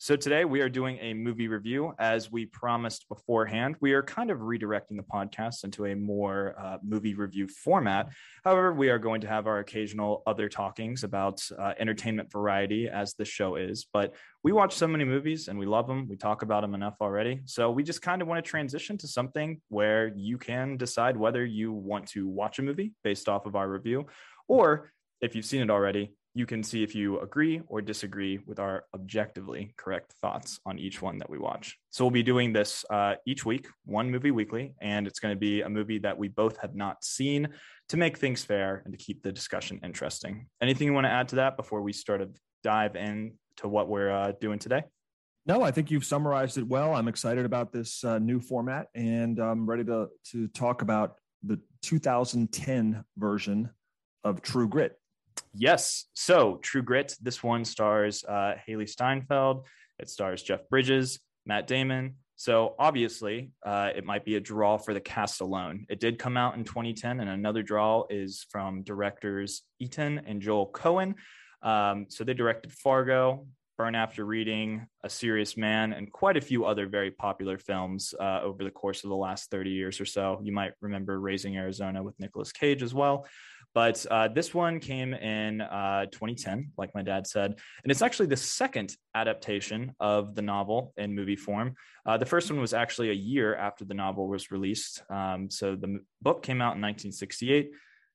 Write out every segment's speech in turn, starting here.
So, today we are doing a movie review. As we promised beforehand, we are kind of redirecting the podcast into a more uh, movie review format. However, we are going to have our occasional other talkings about uh, entertainment variety, as the show is. But we watch so many movies and we love them. We talk about them enough already. So, we just kind of want to transition to something where you can decide whether you want to watch a movie based off of our review, or if you've seen it already, you can see if you agree or disagree with our objectively correct thoughts on each one that we watch. So we'll be doing this uh, each week, one movie weekly, and it's going to be a movie that we both have not seen to make things fair and to keep the discussion interesting. Anything you want to add to that before we start to dive in to what we're uh, doing today? No, I think you've summarized it well. I'm excited about this uh, new format, and I'm ready to to talk about the 2010 version of True Grit. Yes. So True Grit, this one stars uh, Hailee Steinfeld. It stars Jeff Bridges, Matt Damon. So obviously, uh, it might be a draw for the cast alone. It did come out in 2010, and another draw is from directors Ethan and Joel Coen. Um, so they directed Fargo, Burn After Reading, A Serious Man, and quite a few other very popular films uh, over the course of the last 30 years or so. You might remember Raising Arizona with Nicolas Cage as well. But uh, this one came in uh, 2010, like my dad said. And it's actually the second adaptation of the novel in movie form. Uh, the first one was actually a year after the novel was released. Um, so the book came out in 1968.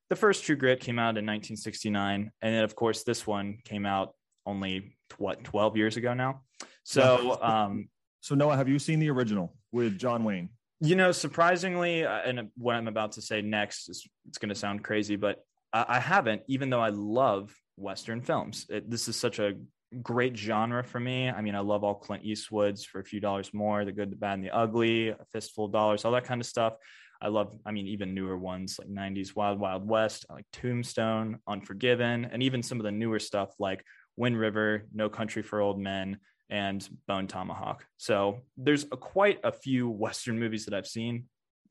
The first True Grit came out in 1969. And then, of course, this one came out only, what, 12 years ago now? So, um, So Noah, have you seen the original with John Wayne? You know, surprisingly, uh, and what I'm about to say next is it's going to sound crazy, but I, haven't, even though I love Western films. It, this is such a great genre for me. I mean, I love all Clint Eastwood's for a few dollars more, the good, the bad, and the ugly, a fistful of dollars, all that kind of stuff. I love, I mean, even newer ones like 90s Wild Wild West, I like Tombstone, Unforgiven, and even some of the newer stuff like Wind River, No Country for Old Men, and Bone Tomahawk. So there's a, quite a few Western movies that I've seen.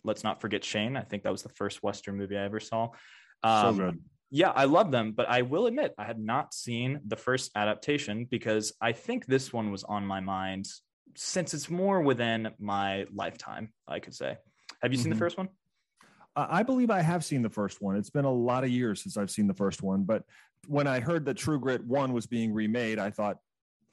Let's not forget Shane. I think that was the first Western movie I ever saw. Um, so good. Yeah, I love them, but I will admit I had not seen the first adaptation because I think this one was on my mind since it's more within my lifetime, I could say. Have you seen the Mhm. first one? I believe I have seen the first one. It's been a lot of years since I've seen the first one, but when I heard that True Grit One was being remade, I thought,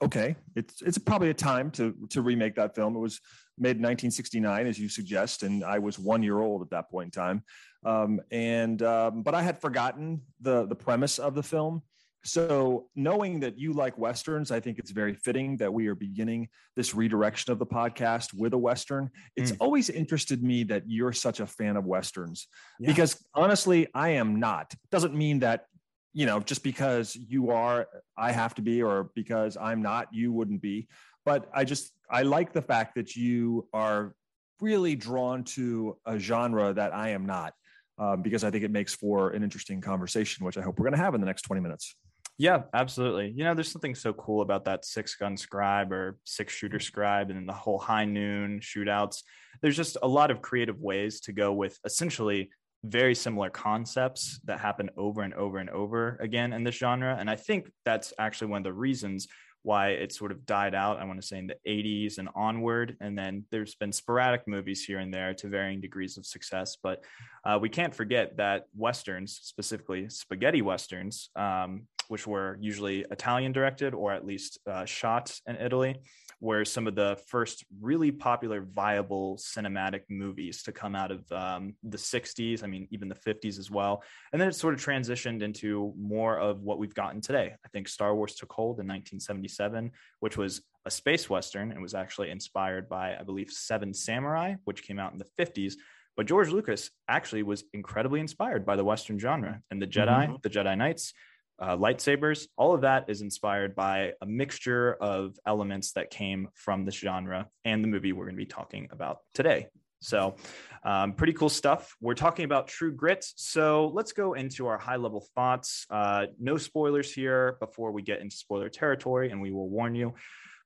okay, it's it's probably a time to to remake that film. It was made in 1969, as you suggest, and I was one year old at that point in time. Um, and um, but I had forgotten the the premise of the film. So knowing that you like westerns, I think it's very fitting that we are beginning this redirection of the podcast with a western. It's Mm. always interested me that you're such a fan of westerns Yeah. because honestly, I am not. Doesn't mean that you know just because you are, I have to be, or because I'm not, you wouldn't be. But I just I like the fact that you are really drawn to a genre that I am not. Um, because I think it makes for an interesting conversation, which I hope we're going to have in the next 20 minutes. Yeah, absolutely. You know, there's something so cool about that six gun scribe or six shooter scribe and then the whole high noon shootouts. There's just a lot of creative ways to go with essentially very similar concepts that happen over and over and over again in this genre. And I think that's actually one of the reasons why it sort of died out, I want to say in the 80s and onward. And then there's been sporadic movies here and there to varying degrees of success. But uh, we can't forget that Westerns, specifically spaghetti Westerns, um, which were usually Italian directed or at least uh, shot in Italy, were some of the first really popular, viable cinematic movies to come out of um, the 60s. I mean, even the 50s as well. And then it sort of transitioned into more of what we've gotten today. I think Star Wars took hold in 1977, which was a space Western. It was actually inspired by, I believe, Seven Samurai, which came out in the 50s. But George Lucas actually was incredibly inspired by the Western genre and the Jedi, Mhm. the Jedi Knights, uh, lightsabers. All of that is inspired by a mixture of elements that came from this genre and the movie we're going to be talking about today. So, um, pretty cool stuff. We're talking about True Grit. So, let's go into our high level thoughts. Uh, no spoilers here before we get into spoiler territory, and we will warn you.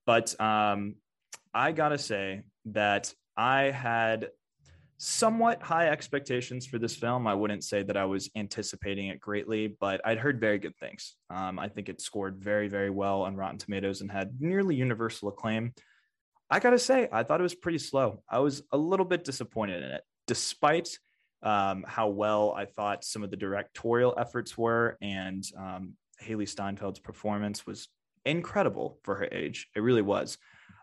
But um, I got to say that I had somewhat high expectations for this film. I wouldn't say that I was anticipating it greatly, but I'd heard very good things. Um, I think it scored very, very well on Rotten Tomatoes and had nearly universal acclaim. I gotta say, I thought it was pretty slow. I was a little bit disappointed in it, despite um, how well I thought some of the directorial efforts were, and um, Hailee Steinfeld's performance was incredible for her age. It really was.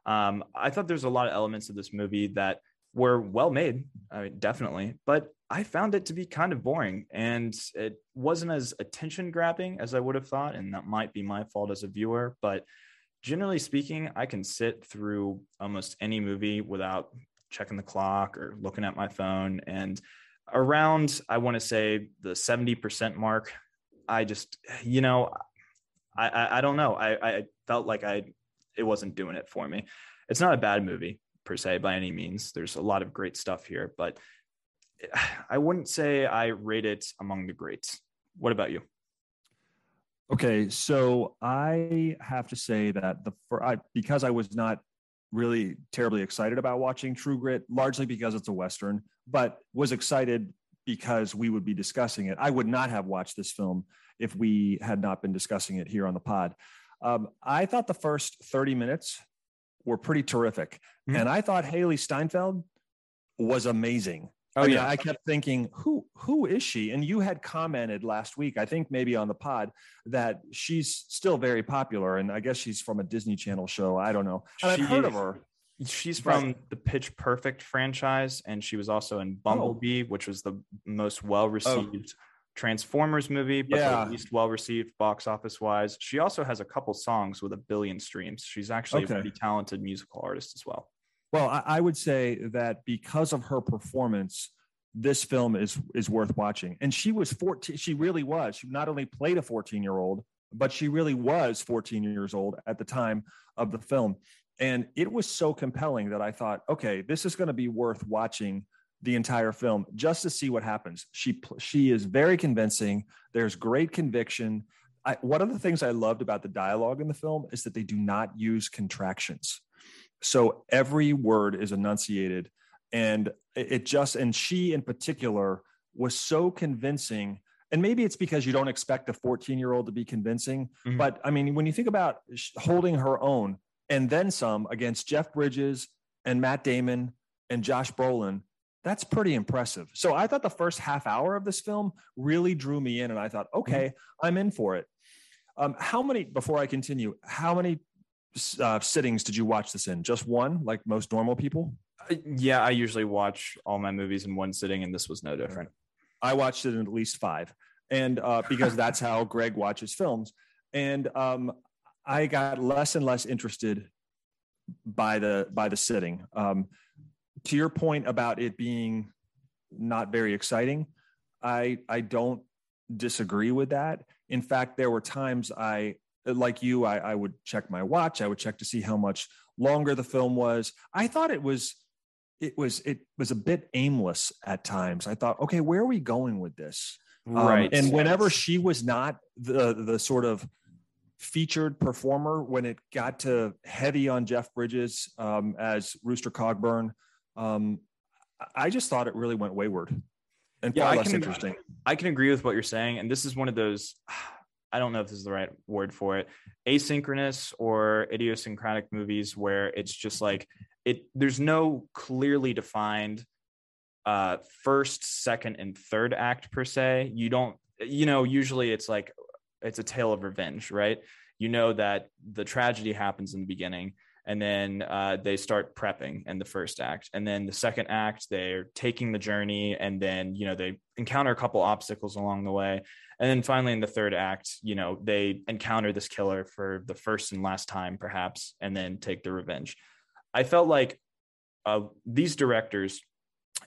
Um, I thought there's a lot of elements of this movie that were well made, I mean, definitely, but I found it to be kind of boring and it wasn't as attention grabbing as I would have thought. And that might be my fault as a viewer. But generally speaking, I can sit through almost any movie without checking the clock or looking at my phone. And around, I want to say the 70% mark, I just, you know, I, I, I don't know. I, I felt like I, it wasn't doing it for me. It's not a bad movie per se by any means. There's a lot of great stuff here, but I wouldn't say I rate it among the greats. What about you? Okay, so I have to say that the for I because I was not really terribly excited about watching True Grit, largely because it's a western, but was excited because we would be discussing it. I would not have watched this film if we had not been discussing it here on the pod. Um, I thought the first 30 minutes were pretty terrific. Mm-hmm. And I thought Hailee Steinfeld was amazing. Oh I mean, yeah, I kept thinking, who who is she? And you had commented last week, I think maybe on the pod, that she's still very popular, and I guess she's from a Disney Channel show. I don't know. And she, I've heard of her. She's from right. the Pitch Perfect franchise, and she was also in oh. Bumblebee, oh. which was the most well received oh. Transformers movie, but yeah. the least well received box office wise. She also has a couple songs with a billion streams. She's actually okay. a pretty talented musical artist as well. Well, I, I would say that because of her performance, this film is is worth watching. And she was 14. She really was. She not only played a 14 year old, but she really was 14 years old at the time of the film. And it was so compelling that I thought, okay, this is going to be worth watching the entire film just to see what happens. She she is very convincing. There's great conviction. I, one of the things I loved about the dialogue in the film is that they do not use contractions. So every word is enunciated, and it, just and she in particular was so convincing. And maybe it's because you don't expect a 14 year old to be convincing, mm-hmm. but I mean, when you think about holding her own and then some against Jeff Bridges and Matt Damon and Josh Brolin, that's pretty impressive. So I thought the first half hour of this film really drew me in, and I thought, okay, mm-hmm. I'm in for it. Um, how many? Before I continue, how many uh, sittings did you watch this in? Just one, like most normal people? Uh, yeah, I usually watch all my movies in one sitting, and this was no different. I watched it in at least five, and uh, because that's how Greg watches films, and um, I got less and less interested by the by the sitting. Um, to your point about it being not very exciting, I I don't disagree with that. In fact, there were times I like you, I, I would check my watch. I would check to see how much longer the film was. I thought it was it was it was a bit aimless at times. I thought, okay, where are we going with this? Um, right. Um, and whenever she was not the the sort of featured performer, when it got to heavy on Jeff Bridges um, as Rooster Cogburn, um, I just thought it really went wayward and yeah, far less can, interesting. I can agree with what you're saying, and this is one of those. I don't know if this is the right word for it, asynchronous or idiosyncratic movies where it's just like it. There's no clearly defined uh, first, second, and third act per se. You don't. You know, usually it's like it's a tale of revenge, right? You know that the tragedy happens in the beginning and then uh, they start prepping in the first act and then the second act they're taking the journey and then you know they encounter a couple obstacles along the way and then finally in the third act you know they encounter this killer for the first and last time perhaps and then take the revenge i felt like uh, these directors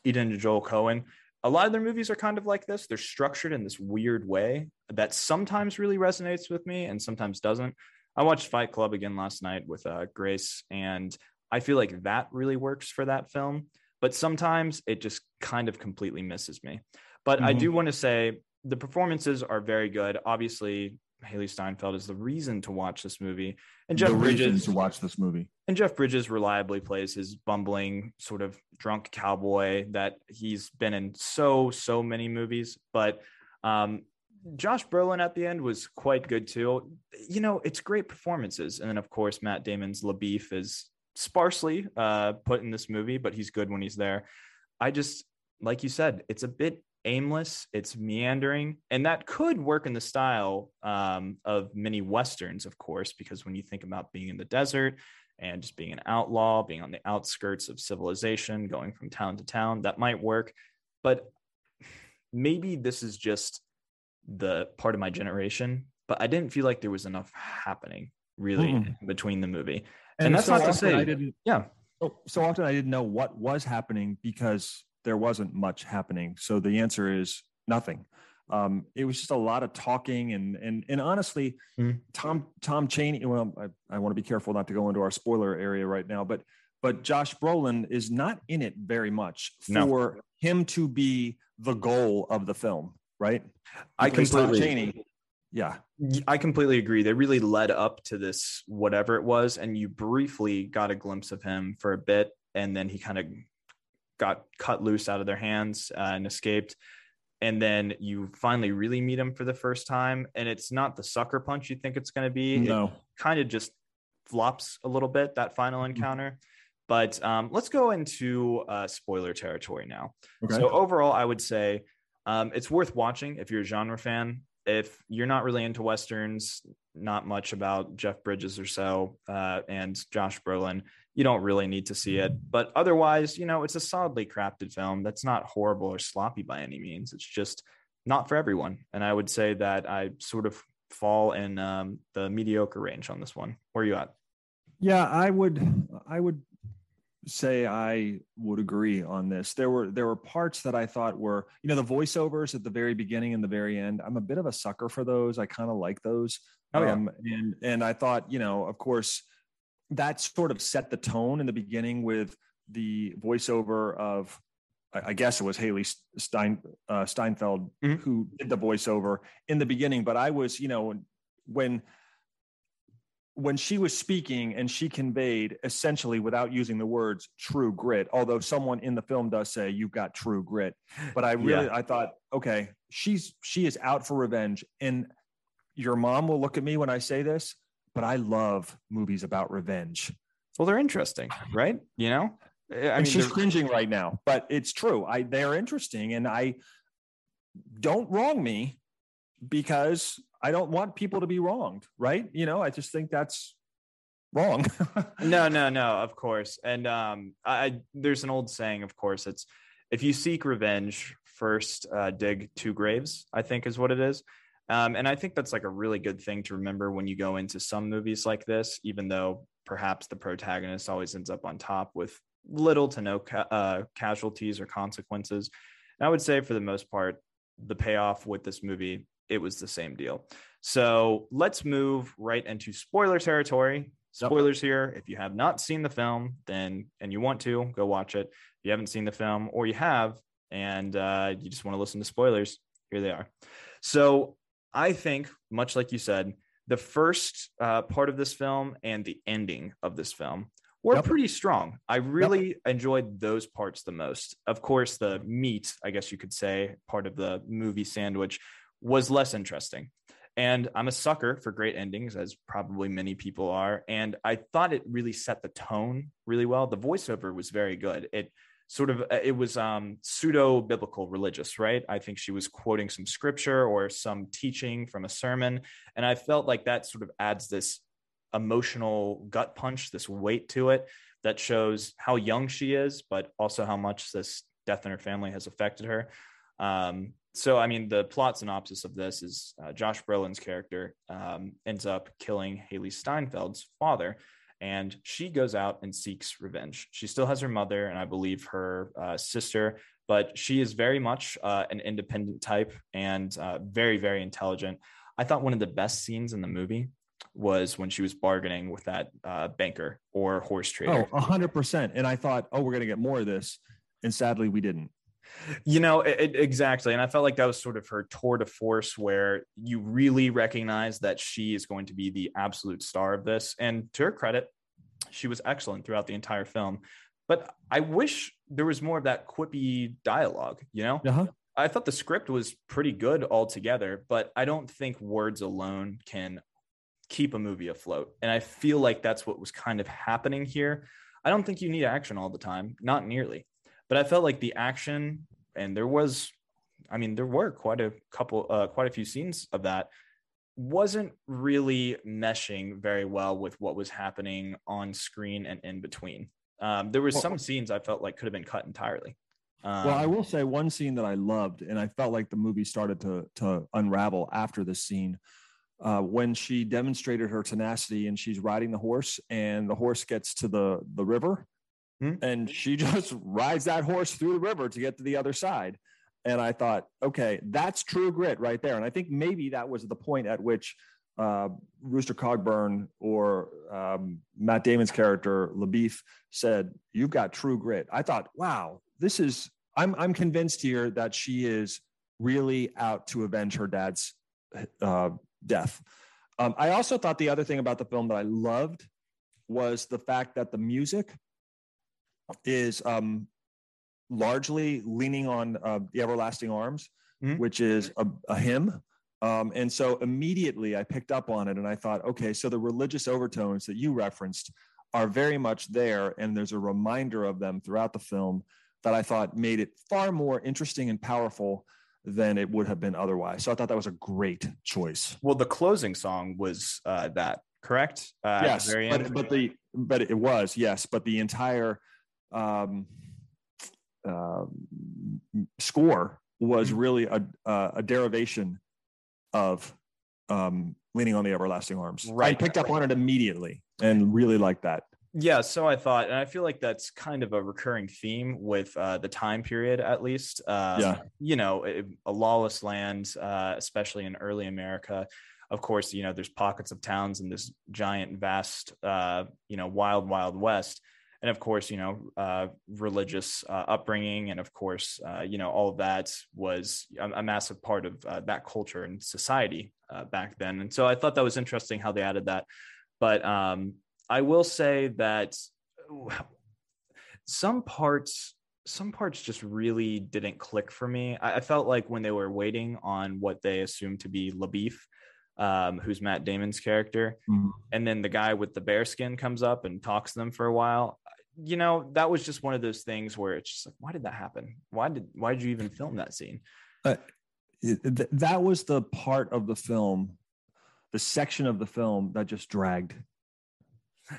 ethan and joel coen a lot of their movies are kind of like this. They're structured in this weird way that sometimes really resonates with me and sometimes doesn't. I watched Fight Club again last night with uh, Grace, and I feel like that really works for that film. But sometimes it just kind of completely misses me. But mm-hmm. I do want to say the performances are very good. Obviously, Hailee Steinfeld is the reason to watch this movie, and Jeff the Bridges to watch this movie. And Jeff Bridges reliably plays his bumbling sort of drunk cowboy that he's been in so so many movies. But um, Josh Brolin at the end was quite good too. You know, it's great performances, and then of course Matt Damon's LaBoeuf is sparsely uh, put in this movie, but he's good when he's there. I just like you said, it's a bit aimless, it's meandering, and that could work in the style um, of many westerns, of course, because when you think about being in the desert and just being an outlaw, being on the outskirts of civilization, going from town to town, that might work. But maybe this is just the part of my generation, but I didn't feel like there was enough happening really mm. between the movie. And, and that's so not to say, I didn't, yeah. So, so often I didn't know what was happening because there wasn't much happening. So the answer is nothing. Um, it was just a lot of talking and and and honestly, mm. Tom Tom Chaney. Well, I, I want to be careful not to go into our spoiler area right now, but but Josh Brolin is not in it very much for no. him to be the goal of the film, right? I completely. Tom Chaney, yeah, I completely agree. They really led up to this whatever it was, and you briefly got a glimpse of him for a bit, and then he kind of got cut loose out of their hands uh, and escaped. And then you finally really meet him for the first time, and it's not the sucker punch you think it's going to be. No, kind of just flops a little bit that final mm-hmm. encounter. Mm-hmm. But um, let's go into uh, spoiler territory now. Okay. So overall, I would say um, it's worth watching if you're a genre fan. If you're not really into westerns, not much about Jeff Bridges or so, uh, and Josh Brolin, you don't really need to see it. But otherwise, you know, it's a solidly crafted film that's not horrible or sloppy by any means. It's just not for everyone. And I would say that I sort of fall in um, the mediocre range on this one. Where are you at? Yeah, I would. I would say I would agree on this. There were there were parts that I thought were, you know, the voiceovers at the very beginning and the very end. I'm a bit of a sucker for those. I kind of like those. Oh, yeah. Um, and and I thought, you know, of course, that sort of set the tone in the beginning with the voiceover of I guess it was Hailee Stein, uh, Steinfeld mm-hmm. who did the voiceover in the beginning. But I was, you know, when when she was speaking and she conveyed essentially without using the words true grit although someone in the film does say you've got true grit but i really yeah. i thought okay she's she is out for revenge and your mom will look at me when i say this but I love movies about revenge. Well, they're interesting, right? You know, I and mean, she's cringing right now, but it's true. I they're interesting, and I don't wrong me because I don't want people to be wronged, right? You know, I just think that's wrong. no, no, no, of course. And um, I there's an old saying, of course, it's if you seek revenge, first uh, dig two graves. I think is what it is. Um, and I think that's like a really good thing to remember when you go into some movies like this, even though perhaps the protagonist always ends up on top with little to no ca- uh, casualties or consequences. And I would say for the most part, the payoff with this movie, it was the same deal. So let's move right into spoiler territory. Spoilers yep. here. If you have not seen the film, then and you want to go watch it. If you haven't seen the film, or you have, and uh, you just want to listen to spoilers, here they are. So I think, much like you said, the first uh, part of this film and the ending of this film were yep. pretty strong. I really yep. enjoyed those parts the most. Of course, the meat, I guess you could say, part of the movie sandwich was less interesting. And I'm a sucker for great endings, as probably many people are. And I thought it really set the tone really well. The voiceover was very good. It sort of uh, it was um, pseudo biblical religious right i think she was quoting some scripture or some teaching from a sermon and i felt like that sort of adds this emotional gut punch this weight to it that shows how young she is but also how much this death in her family has affected her um, so i mean the plot synopsis of this is uh, josh brolin's character um, ends up killing Hailee steinfeld's father and she goes out and seeks revenge. She still has her mother and I believe her uh, sister, but she is very much uh, an independent type and uh, very, very intelligent. I thought one of the best scenes in the movie was when she was bargaining with that uh, banker or horse trader. Oh, 100%. And I thought, oh, we're going to get more of this. And sadly we didn't. You know, it, exactly. And I felt like that was sort of her tour de force where you really recognize that she is going to be the absolute star of this. And to her credit, she was excellent throughout the entire film. But I wish there was more of that quippy dialogue, you know? Uh-huh. I thought the script was pretty good altogether, but I don't think words alone can keep a movie afloat. And I feel like that's what was kind of happening here. I don't think you need action all the time, not nearly. But I felt like the action, and there was, I mean, there were quite a couple, uh, quite a few scenes of that, wasn't really meshing very well with what was happening on screen and in between. Um, there was some scenes I felt like could have been cut entirely. Um, well, I will say one scene that I loved, and I felt like the movie started to to unravel after this scene. Uh, when she demonstrated her tenacity and she's riding the horse, and the horse gets to the the river, hmm? and she just rides that horse through the river to get to the other side. And I thought, okay, that's true grit right there. And I think maybe that was the point at which uh, Rooster Cogburn or um, Matt Damon's character LaBoeuf said, "You've got true grit." I thought, "Wow, this is." I'm I'm convinced here that she is really out to avenge her dad's uh, death. Um, I also thought the other thing about the film that I loved was the fact that the music is um, largely leaning on uh, the Everlasting Arms, mm-hmm. which is a, a hymn um, and so immediately I picked up on it and I thought, okay, so the religious overtones that you referenced are very much there. And there's a reminder of them throughout the film that I thought made it far more interesting and powerful than it would have been otherwise. So I thought that was a great choice. Well, the closing song was uh, that, correct? Uh, yes, but, but, the but it was yes, but the entire um, uh, score was mm-hmm. really a, a derivation of um, leaning on the everlasting arms. Right. I picked up on it immediately and really liked that. Yeah, so I thought, and I feel like that's kind of a recurring theme with uh, the time period, at least. Um, yeah, you know, a lawless land, uh, especially in early America. Of course, you know, there's pockets of towns in this giant, vast, uh, you know, wild, wild west and of course you know uh, religious uh, upbringing and of course uh, you know all of that was a, a massive part of uh, that culture and society uh, back then and so i thought that was interesting how they added that but um, i will say that some parts some parts just really didn't click for me I, I felt like when they were waiting on what they assumed to be LaBoeuf um, who's Matt Damon's character. Mm-hmm. And then the guy with the bear skin comes up and talks to them for a while you know, that was just one of those things where it's just like, why did that happen? Why did why did you even film that scene? Uh, th- that was the part of the film, the section of the film that just dragged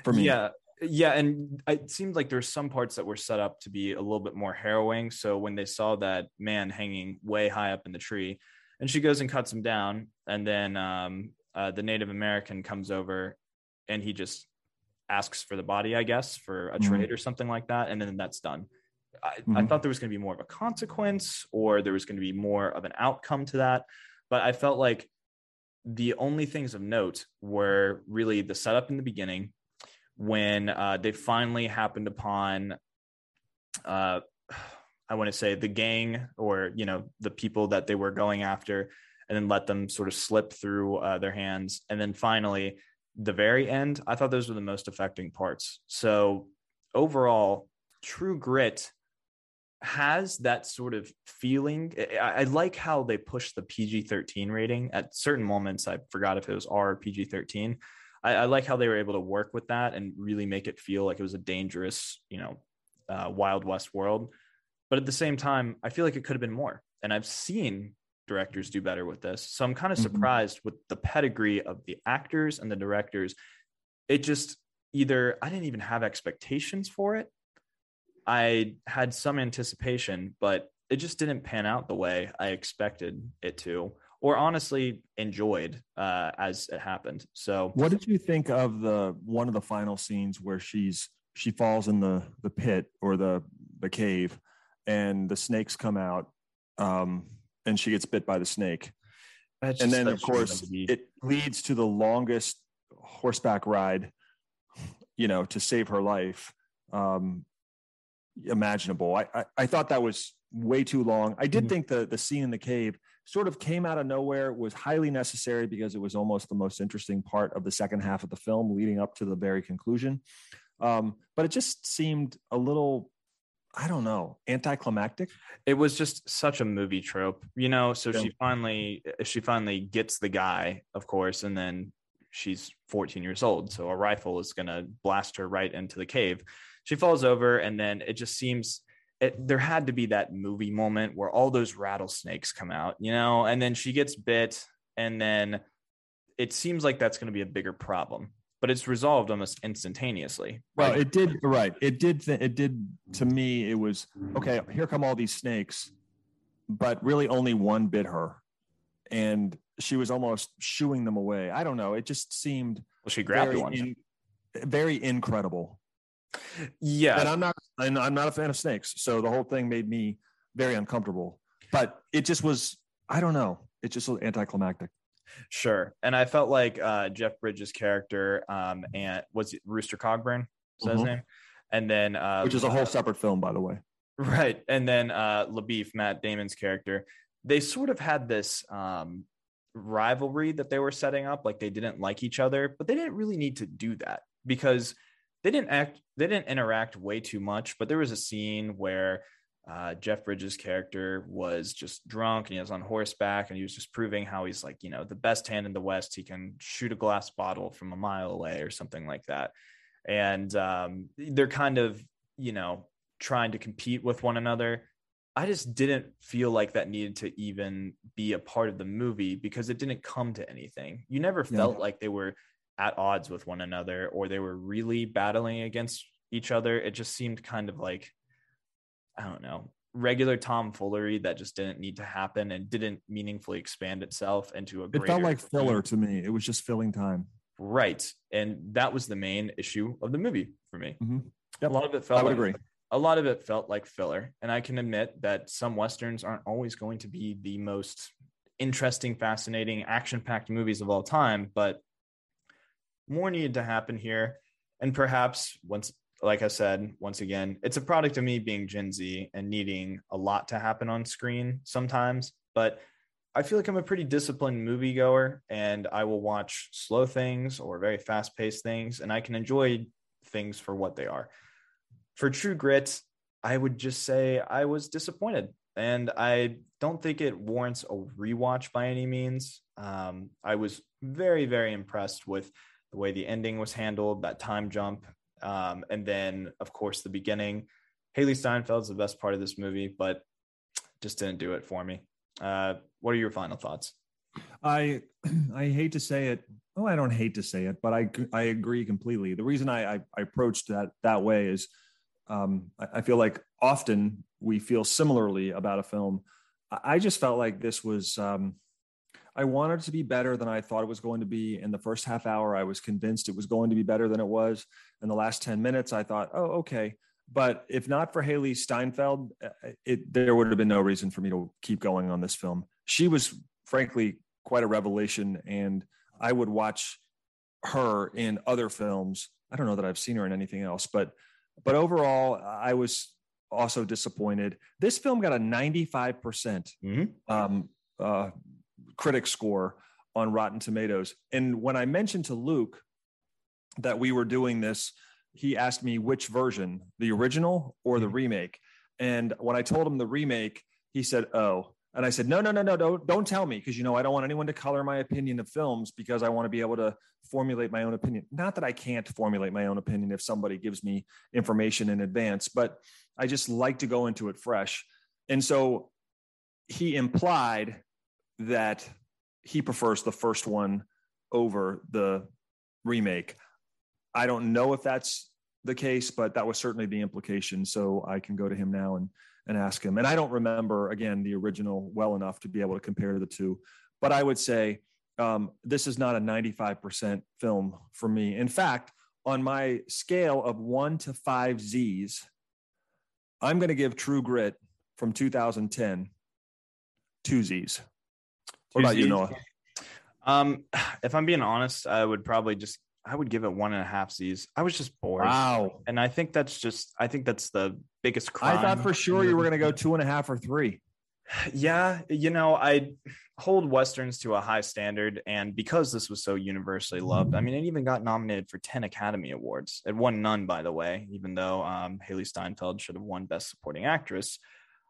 for me. Yeah, yeah, and it seemed like there's some parts that were set up to be a little bit more harrowing. So when they saw that man hanging way high up in the tree, and she goes and cuts him down, and then um, uh, the Native American comes over, and he just asks for the body, I guess, for a mm-hmm. trade or something like that, and then that's done. I, mm-hmm. I thought there was going to be more of a consequence or there was going to be more of an outcome to that, but I felt like the only things of note were really the setup in the beginning when uh, they finally happened upon uh, i want to say the gang or you know the people that they were going after and then let them sort of slip through uh, their hands and then finally the very end, I thought those were the most affecting parts. So overall, True Grit has that sort of feeling. I, I like how they push the PG 13 rating at certain moments. I forgot if it was R or PG 13. I, I, like how they were able to work with that and really make it feel like it was a dangerous, you know, uh, Wild West world. But at the same time, I feel like it could have been more. And I've seen directors do better with this. So I'm kind of mm-hmm. surprised with the pedigree of the actors and the directors. It just either I didn't even have expectations for it. I had some anticipation, but it just didn't pan out the way I expected it to. or honestly enjoyed uh, as it happened. So, what did you think of the one of the final scenes where she's she falls in the the pit or the the cave, and the snakes come out, um, and she gets bit by the snake, and then of course it leads to the longest horseback ride, you know, to save her life. Um, imaginable. I, I, I thought that was way too long. I did mm-hmm. think the the scene in the cave sort of came out of nowhere, was highly necessary because it was almost the most interesting part of the second half of the film, leading up to the very conclusion. Um, but it just seemed a little I don't know, anticlimactic. It was just such a movie trope, you know. So yeah. she finally, she finally gets the guy, of course, and then she's 14 years old, so a rifle is gonna blast her right into the cave. She falls over, and then it just seems it, there had to be that movie moment where all those rattlesnakes come out, you know, and then she gets bit, and then it seems like that's going to be a bigger problem, but it's resolved almost instantaneously. Well, it did, right? It did. Th- it did to me. It was okay. Here come all these snakes, but really only one bit her, and she was almost shooing them away. I don't know. It just seemed. Well, she grabbed one. In, very incredible. Yeah, and I'm not, and I'm not a fan of snakes, so the whole thing made me very uncomfortable. But it just was, I don't know, it just was anticlimactic. Sure, and I felt like uh, Jeff Bridges' character, um, and was it Rooster Cogburn? Is mm-hmm. his name? And then, uh, which is a whole separate film, by the way. Right, and then uh, LaBoeuf, Matt Damon's character, they sort of had this um, rivalry that they were setting up, like they didn't like each other, but they didn't really need to do that because they didn't act they didn't interact way too much but there was a scene where uh, jeff bridges character was just drunk and he was on horseback and he was just proving how he's like you know the best hand in the west he can shoot a glass bottle from a mile away or something like that and um, they're kind of you know trying to compete with one another i just didn't feel like that needed to even be a part of the movie because it didn't come to anything you never yeah. felt like they were at odds with one another or they were really battling against each other. It just seemed kind of like, I don't know, regular tomfoolery that just didn't need to happen and didn't meaningfully expand itself into a. It felt like filler to me. It was just filling time. Right, and that was the main issue of the movie for me. Mm-hmm. Yep. A lot of it felt. I would like, agree. A lot of it felt like filler, and I can admit that some westerns aren't always going to be the most interesting, fascinating, action-packed movies of all time, but more needed to happen here. And perhaps once, like I said, once again, it's a product of me being Gen Z and needing a lot to happen on screen sometimes. But I feel like I'm a pretty disciplined moviegoer and I will watch slow things or very fast paced things and I can enjoy things for what they are. For True Grit, I would just say I was disappointed and I don't think it warrants a rewatch by any means. Um, I was very, very impressed with the way the ending was handled, that time jump, um, and then of course the beginning. Hailee Steinfeld's the best part of this movie, but just didn't do it for me. Uh, what are your final thoughts? I I hate to say it. Oh, I don't hate to say it, but I I agree completely. The reason I I, I approached that that way is um, I, I feel like often we feel similarly about a film. I just felt like this was um, I wanted to be better than I thought it was going to be. In the first half hour, I was convinced it was going to be better than it was. In the last 10 minutes, I thought, oh, okay. But if not for Haley Steinfeld, uh, it, there would have been no reason for me to keep going on this film. She was, frankly, quite a revelation. And I would watch her in other films. I don't know that I've seen her in anything else, but but overall, I was also disappointed. This film got a 95% mm-hmm. um, uh, critic score on Rotten Tomatoes. And when I mentioned to Luke that we were doing this, he asked me which version, the original or the mm-hmm. remake. And when I told him the remake, he said, "Oh." And I said, "No, no, no, no, don't don't tell me because you know I don't want anyone to color my opinion of films because I want to be able to formulate my own opinion. Not that I can't formulate my own opinion if somebody gives me information in advance, but I just like to go into it fresh." And so he implied that he prefers the first one over the remake. I don't know if that's the case, but that was certainly the implication. So I can go to him now and and ask him. And I don't remember again the original well enough to be able to compare the two. but I would say um, this is not a 95% film for me. In fact, on my scale of one to five Z's, I'm going to give True Grit from 2010 two Z's. What about you, Noah? Um, if I'm being honest, I would probably just I would give it one and a half Z's. I was just bored. Wow. And I think that's just I think that's the biggest crime. I thought for sure you were going to go two and a half or three. Yeah, you know, I hold westerns to a high standard, and because this was so universally loved, I mean, it even got nominated for ten Academy Awards. It won none, by the way, even though um, Hailee Steinfeld should have won Best Supporting Actress.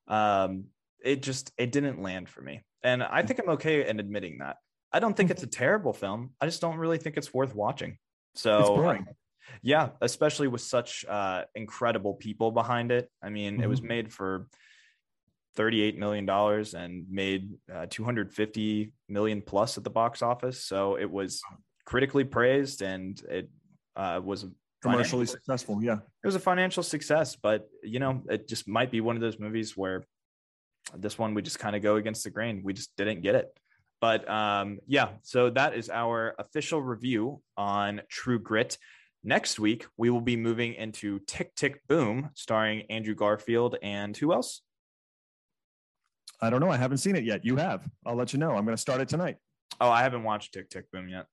Um, it just it didn't land for me, and I think I'm okay in admitting that. I don't think it's a terrible film. I just don't really think it's worth watching. So yeah, especially with such uh, incredible people behind it. I mean, mm-hmm. it was mm-hmm. made for $38 million and made uh, 250 million plus at the box office. So it was critically praised and it uh, was commercially successful. Yeah. It was a financial success, but you know, it just might be one of those movies where this one we just kind of go against the grain. We just didn't get it. But um, yeah, so that is our official review on True Grit. Next week, we will be moving into Tick Tick Boom, starring Andrew Garfield and who else? I don't know. I haven't seen it yet. You have. I'll let you know. I'm going to start it tonight. Oh, I haven't watched Tick Tick Boom yet.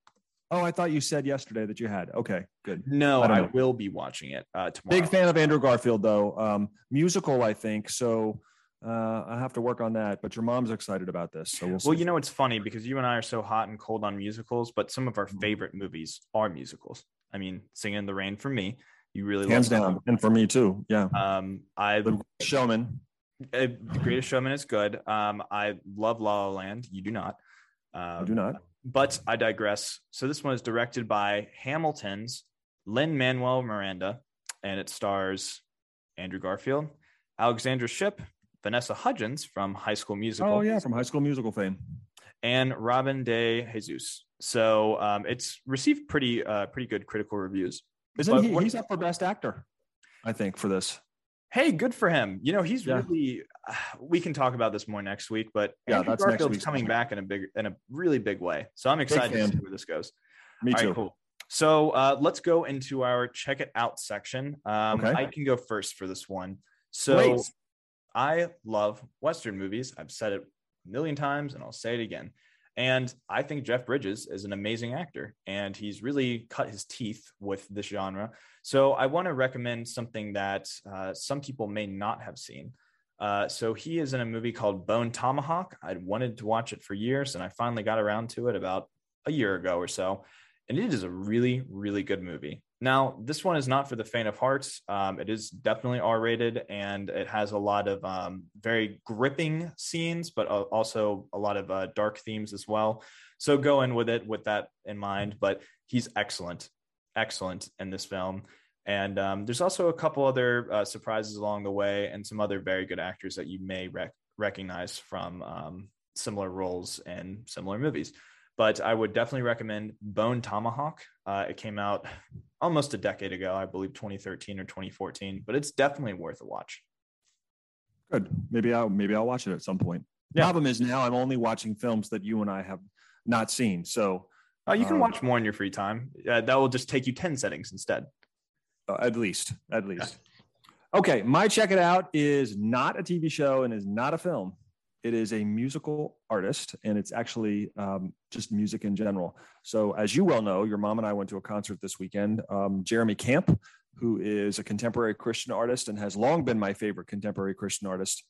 Oh, I thought you said yesterday that you had. Okay, good. No, I, I will be watching it uh, tomorrow. Big fan of Andrew Garfield, though. Um, musical, I think. So uh, I have to work on that. But your mom's excited about this, so we'll. Well, you know, it's funny because you and I are so hot and cold on musicals, but some of our mm-hmm. favorite movies are musicals. I mean, Singing in the Rain for me, you really hands down, and for me too. Yeah. Um, I the Showman. Uh, the Greatest Showman is good. Um, I love La La Land. You do not. Um, I do not. But I digress. So this one is directed by Hamilton's Lin Manuel Miranda, and it stars Andrew Garfield, Alexandra Shipp, Vanessa Hudgens from High School Musical. Oh yeah, from High School Musical fame, and Robin de Jesus. So um, it's received pretty uh, pretty good critical reviews. Isn't he? What, he's up for Best Actor, I think, for this. Hey, good for him. You know, he's yeah. really. Uh, we can talk about this more next week, but yeah, Andrew that's Garfield's coming back in a big, in a really big way. So I'm excited to see where this goes. Me All too. Right, cool. So uh, let's go into our check it out section. Um, okay. I can go first for this one. So Wait. I love Western movies. I've said it a million times, and I'll say it again. And I think Jeff Bridges is an amazing actor, and he's really cut his teeth with this genre. So I want to recommend something that uh, some people may not have seen. Uh, so he is in a movie called Bone Tomahawk. I'd wanted to watch it for years, and I finally got around to it about a year ago or so. And it is a really, really good movie. Now, this one is not for the faint of heart. Um, it is definitely R rated and it has a lot of um, very gripping scenes, but uh, also a lot of uh, dark themes as well. So go in with it with that in mind. But he's excellent, excellent in this film. And um, there's also a couple other uh, surprises along the way and some other very good actors that you may rec- recognize from um, similar roles in similar movies but I would definitely recommend Bone Tomahawk. Uh, it came out almost a decade ago, I believe 2013 or 2014, but it's definitely worth a watch. Good. Maybe I'll maybe I'll watch it at some point. Yeah. Problem is now I'm only watching films that you and I have not seen. So uh, you can um, watch more in your free time. Uh, that will just take you 10 settings instead. Uh, at least, at least. Yeah. Okay, my check it out is not a TV show and is not a film. It is a musical artist, and it's actually um, just music in general. So, as you well know, your mom and I went to a concert this weekend. Um, Jeremy Camp, who is a contemporary Christian artist and has long been my favorite contemporary Christian artist,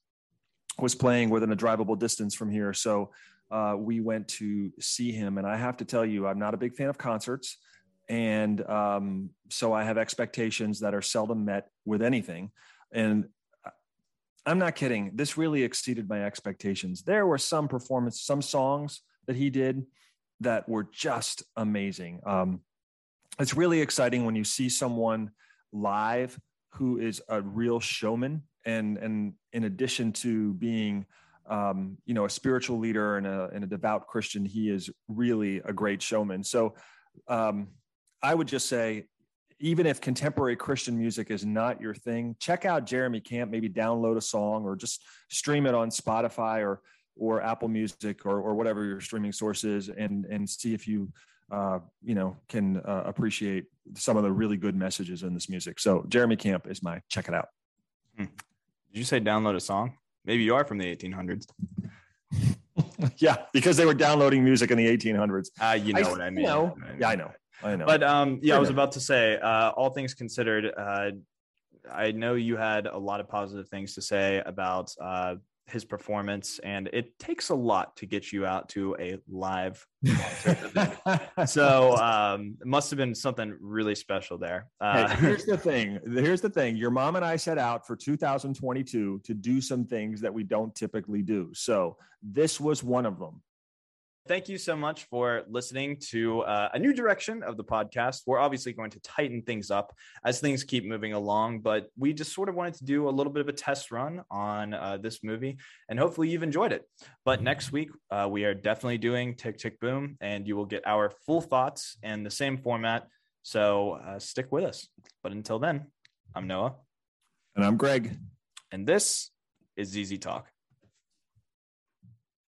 was playing within a drivable distance from here. So, uh, we went to see him. And I have to tell you, I'm not a big fan of concerts. And um, so I have expectations that are seldom met with anything. And I'm not kidding. This really exceeded my expectations. There were some performance, some songs that he did that were just amazing. Um, it's really exciting when you see someone live who is a real showman, and and in addition to being, um, you know, a spiritual leader and a and a devout Christian, he is really a great showman. So, um, I would just say even if contemporary Christian music is not your thing, check out Jeremy Camp, maybe download a song or just stream it on Spotify or or Apple Music or, or whatever your streaming source is, and and see if you uh, you know can uh, appreciate some of the really good messages in this music. So Jeremy Camp is my check it out. Hmm. Did you say download a song? Maybe you are from the 1800s. yeah, because they were downloading music in the 1800s. Uh, you know I, what I mean. Know. Yeah, I know. I know. But um, yeah, I was about to say, uh, all things considered, uh, I know you had a lot of positive things to say about uh, his performance, and it takes a lot to get you out to a live so um, it must have been something really special there. Uh, hey, here's the thing. Here's the thing. Your mom and I set out for 2022 to do some things that we don't typically do. So this was one of them. Thank you so much for listening to uh, a new direction of the podcast. We're obviously going to tighten things up as things keep moving along, but we just sort of wanted to do a little bit of a test run on uh, this movie, and hopefully you've enjoyed it. But next week, uh, we are definitely doing Tick Tick Boom, and you will get our full thoughts in the same format. So uh, stick with us. But until then, I'm Noah. And I'm Greg. And this is ZZ Talk.